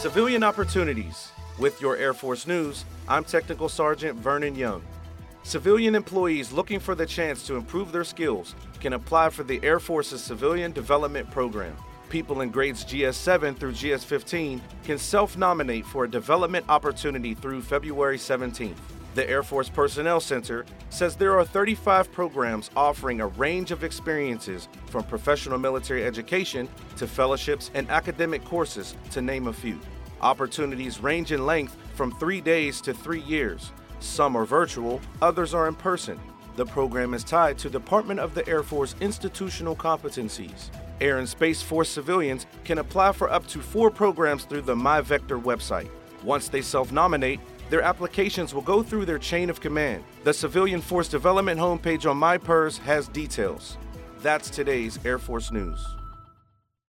Civilian opportunities. With your Air Force News, I'm Technical Sergeant Vernon Young. Civilian employees looking for the chance to improve their skills can apply for the Air Force's Civilian Development Program. People in grades GS7 through GS15 can self nominate for a development opportunity through February 17th. The Air Force Personnel Center says there are 35 programs offering a range of experiences from professional military education to fellowships and academic courses, to name a few. Opportunities range in length from three days to three years. Some are virtual, others are in person. The program is tied to Department of the Air Force institutional competencies. Air and Space Force civilians can apply for up to four programs through the MyVector website. Once they self nominate, their applications will go through their chain of command. The Civilian Force Development homepage on MyPERS has details. That's today's Air Force News.